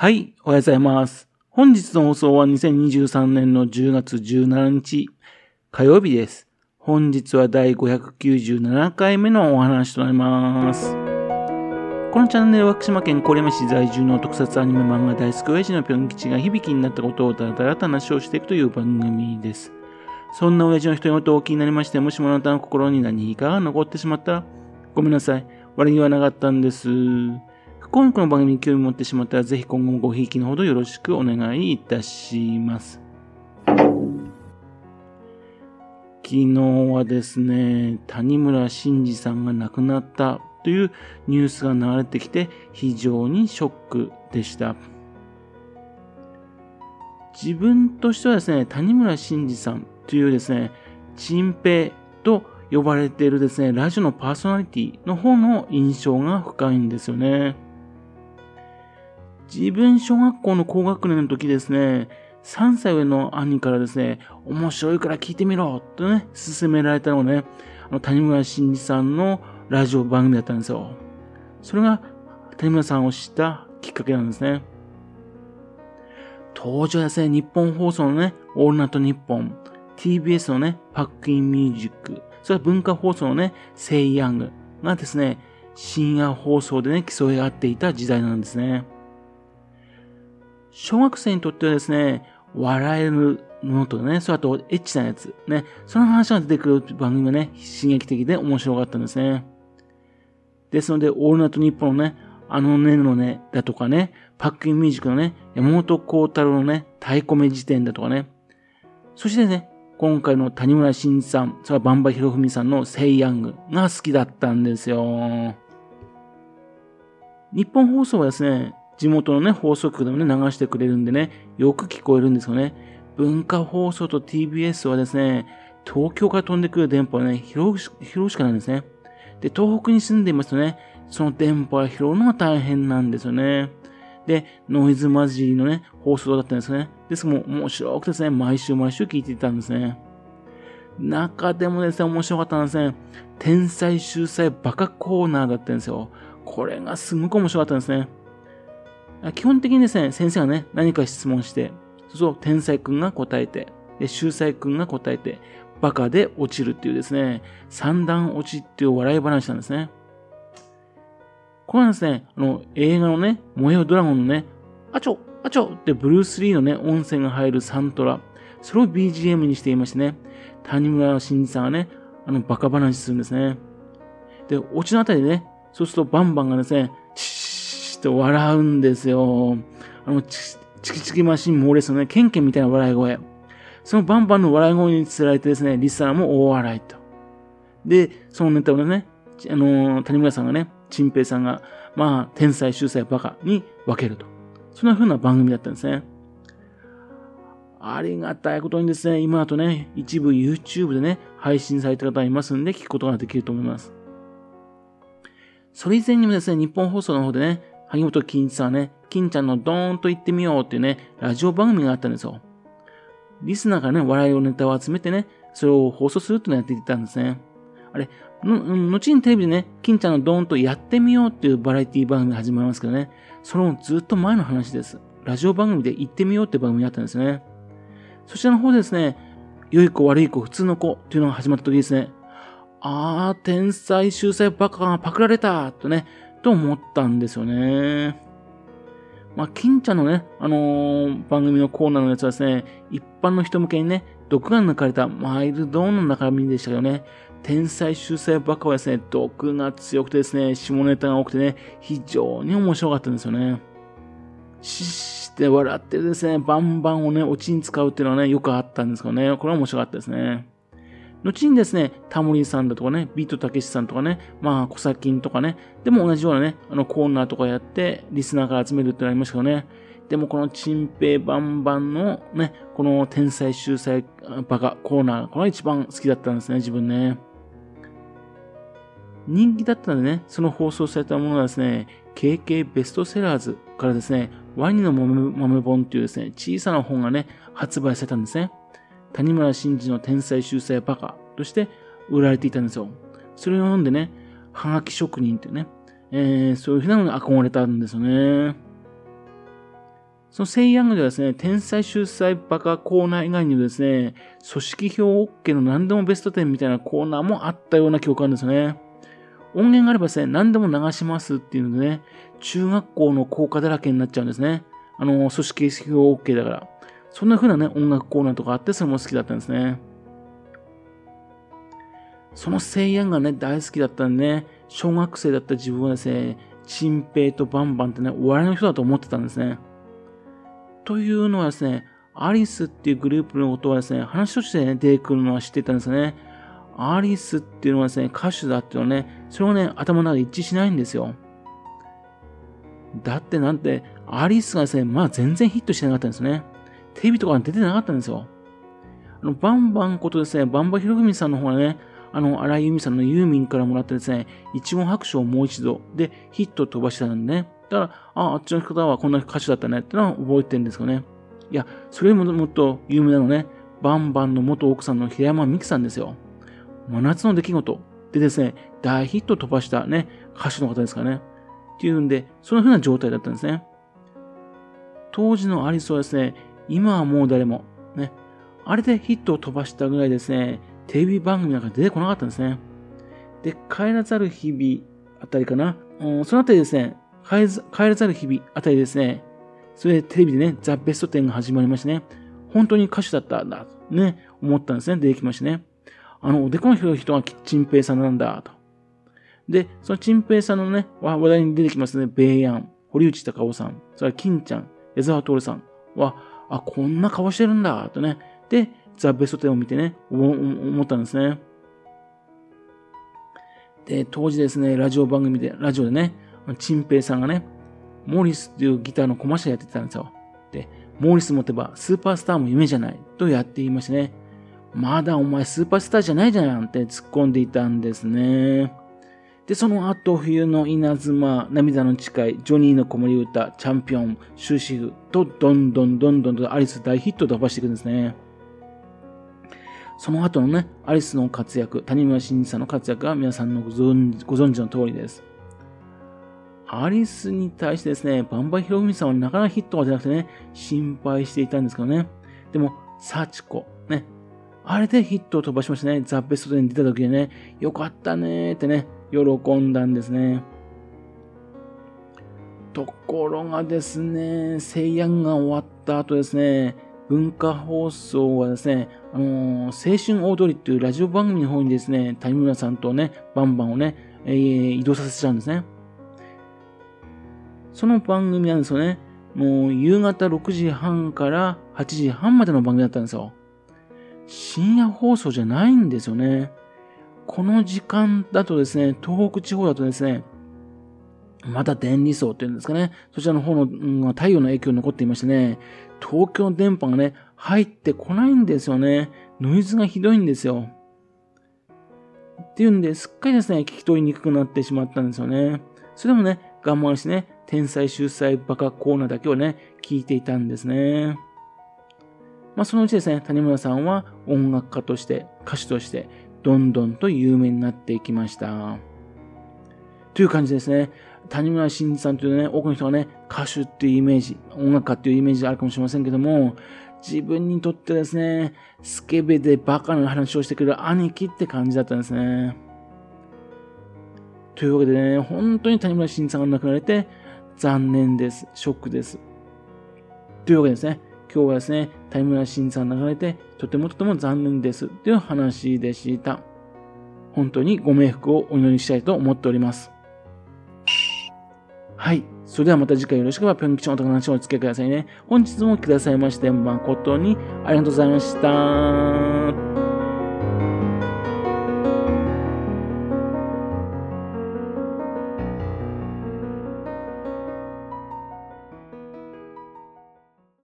はい、おはようございます。本日の放送は2023年の10月17日火曜日です。本日は第597回目のお話となります。このチャンネルは福島県郡山市在住の特撮アニメ漫画大好き親父のぴょん吉が響きになったことをただらだらと話をしていくという番組です。そんな親父の一言を気になりまして、もしもあなたの心に何かが残ってしまったら、ごめんなさい。悪気はなかったんです。今回の番組に興味を持ってしまったら、ぜひ今後もごひいきのほどよろしくお願いいたします。昨日はですね、谷村新司さんが亡くなったというニュースが流れてきて非常にショックでした。自分としてはですね、谷村新司さんというですね、チンペイと呼ばれているですね、ラジオのパーソナリティの方の印象が深いんですよね。自分小学校の高学年の時ですね、3歳上の兄からですね、面白いから聞いてみろとね、勧められたのがね、あの谷村新司さんのラジオ番組だったんですよ。それが谷村さんを知ったきっかけなんですね。当時はですね、日本放送のね、オールナイトニッポン、TBS のね、パックインミュージック、それから文化放送のね、セイヤングがですね、深夜放送でね、競い合っていた時代なんですね。小学生にとってはですね、笑えるものとね、それとエッチなやつ、ね、その話が出てくる番組がね、刺激的で面白かったんですね。ですので、オールナイトニッポンのね、あのねのね、だとかね、パックインミュージックのね、山本幸太郎のね、太鼓目辞典だとかね、そしてね、今回の谷村新司さん、それはバンバヒロフミさんのセイヤングが好きだったんですよ。日本放送はですね、地元のね、放送局でもね、流してくれるんでね、よく聞こえるんですよね。文化放送と TBS はですね、東京から飛んでくる電波はね、拾うし拾しかないんですね。で、東北に住んでいますとね、その電波を拾うのが大変なんですよね。で、ノイズマジーのね、放送だったんですね。ですも面白くてですね、毎週毎週聞いていたんですね。中でもですね、面白かったんですね。天才秀才バカコーナーだったんですよ。これがすごく面白かったんですね。基本的にですね、先生がね、何か質問して、そうそう、天才くんが答えて、で、秀才くんが答えて、バカで落ちるっていうですね、三段落ちっていう笑い話なんですね。これはですね、あの、映画のね、燃えよドラゴンのね、あちょ、あちょってブルース・リーのね、音声が入るサントラ、それを BGM にしていましてね、谷村新司さんがね、あの、バカ話するんですね。で、オチのあたりでね、そうするとバンバンがですね、って笑うんですよ。あの、チキチキマシン猛烈のね、ケンケンみたいな笑い声。そのバンバンの笑い声につられてですね、リスナーも大笑いと。で、そのネタをね、あの、谷村さんがね、チンペイさんが、まあ、天才、秀才、バカに分けると。そんな風な番組だったんですね。ありがたいことにですね、今だとね、一部 YouTube でね、配信された方いますんで、聞くことができると思います。それ以前にもですね、日本放送の方でね、萩本欽一さんね、金ちゃんのドーンと言ってみようっていうね、ラジオ番組があったんですよ。リスナーがね、笑いをネタを集めてね、それを放送するってのをやっていたんですね。あれ、の、後にテレビでね、金ちゃんのドーンとやってみようっていうバラエティ番組が始まりますけどね、そのずっと前の話です。ラジオ番組で行ってみようって番組があったんですね。そちらの方でですね、良い子悪い子普通の子っていうのが始まった時ですね、あー、天才秀才バカがパクられたとね、と思ったんですよね。まあ、金ちゃんのね、あのー、番組のコーナーのやつはですね、一般の人向けにね、毒が抜かれたマイルドーンの中身でしたよね。天才秀才バカはですね、毒が強くてですね、下ネタが多くてね、非常に面白かったんですよね。しして笑ってですね、バンバンをね、オチに使うっていうのはね、よくあったんですけどね、これは面白かったですね。後にですね、タモリさんだとかね、ビートたけしさんとかね、まあ、コサキンとかね、でも同じようなね、あのコーナーとかやって、リスナーから集めるってなりましたけどね、でもこのチンペイバンバンのね、この天才秀才バカコーナー、これが一番好きだったんですね、自分ね。人気だったのでね、その放送されたものがですね、KK ベストセラーズからですね、ワニの豆本っていうですね、小さな本がね、発売されたんですね。谷村新司の天才秀才バカとして売られていたんですよ。それを読んでね、はがき職人ってね、えー、そういうふうなのに憧れたんですよね。そのセイヤングではですね、天才秀才バカコーナー以外にもですね、組織票 OK の何でもベスト10みたいなコーナーもあったような記憶あるんですよね。音源があればですね、何でも流しますっていうのでね、中学校の校歌だらけになっちゃうんですね。あの、組織票 OK だから。そんな風なね、音楽コーナーとかあって、それも好きだったんですね。その声援がね、大好きだったんでね、小学生だった自分はですね、チンペイとバンバンってね、お笑いの人だと思ってたんですね。というのはですね、アリスっていうグループのことはですね、話としてね、出てくるのは知ってたんですよね。アリスっていうのはですね、歌手だっていうのはね、それはね、頭の中で一致しないんですよ。だってなんて、アリスがですね、まあ全然ヒットしてなかったんですね。テレビとか出てなかったんですよ。あの、バンバンことですね、バンバヒロフミさんの方はね、あの、荒井由実さんのユーミンからもらってですね、一音白書をもう一度でヒット飛ばしたんでね。だから、あ、あっちの方はこんな歌手だったねってのは覚えてるんですよね。いや、それよりももっと有名なのね、バンバンの元奥さんの平山美樹さんですよ。真夏の出来事でですね、大ヒット飛ばしたね、歌手の方ですからね。っていうんで、その風な状態だったんですね。当時のアリスはですね、今はもう誰も、ね、あれでヒットを飛ばしたぐらいですね、テレビ番組なんか出てこなかったんですね。で、帰らざる日々あたりかな。うん、そのあたりですね、帰らざる日々あたりですね、それでテレビでね、ザ・ベスト10が始まりましてね、本当に歌手だったんだ、とね、思ったんですね、出てきましてね。あの、おでこの広い人がチンペイさんなんだ、と。で、そのチンペイさんのね、話題に出てきますね、ベイヤン、堀内隆夫さん、それから金ちゃん、江沢徹さんは、あ、こんな顔してるんだ、とね。で、ザ・ベスト10を見てね、思ったんですね。で、当時ですね、ラジオ番組で、ラジオでね、チンペイさんがね、モーリスっていうギターのコマーシャルやってたんですよ。で、モーリス持てばスーパースターも夢じゃないとやっていましてね、まだお前スーパースターじゃないじゃんって突っ込んでいたんですね。で、その後、冬の稲妻、涙の誓い、ジョニーの子守歌、チャンピオン、終止符と、どんどんどんどんとアリス大ヒットを飛ばしていくんですね。その後のね、アリスの活躍、谷村新司さんの活躍が皆さんのご存知の通りです。アリスに対してですね、バンバイヒロミさんはなかなかヒットが出なくてね、心配していたんですけどね。でも、サチコ、ね、あれでヒットを飛ばしましたね。ザ・ベスト10に出た時でね、よかったねってね、喜んだんですね。ところがですね、聖夜が終わった後ですね、文化放送はですね、あのー、青春大通りっていうラジオ番組の方にですね、谷村さんとね、バンバンをね、えー、移動させちゃうんですね。その番組なんですよね。もう夕方6時半から8時半までの番組だったんですよ。深夜放送じゃないんですよね。この時間だとですね、東北地方だとですね、まだ電離層っていうんですかね、そちらの方の、うん、太陽の影響残っていましてね、東京の電波がね、入ってこないんですよね。ノイズがひどいんですよ。っていうんで、すっかりですね、聞き取りにくくなってしまったんですよね。それでもね、我慢してね、天才秀才バカコーナーだけをね、聞いていたんですね。まあ、そのうちですね、谷村さんは音楽家として、歌手として、どんどんと有名になっていきました。という感じですね。谷村新司さんというね、多くの人がね、歌手っていうイメージ、音楽家っていうイメージあるかもしれませんけども、自分にとってですね、スケベでバカな話をしてくる兄貴って感じだったんですね。というわけでね、本当に谷村新司さんが亡くなられて、残念です。ショックです。というわけですね。今日はですね、谷村新さん流れて、とてもとても残念ですという話でした。本当にご冥福をお祈りしたいと思っております。はい。それではまた次回よろしくば、ぴょん吉のお話をお付き合いくださいね。本日もくださいまして、誠にありがとうございました。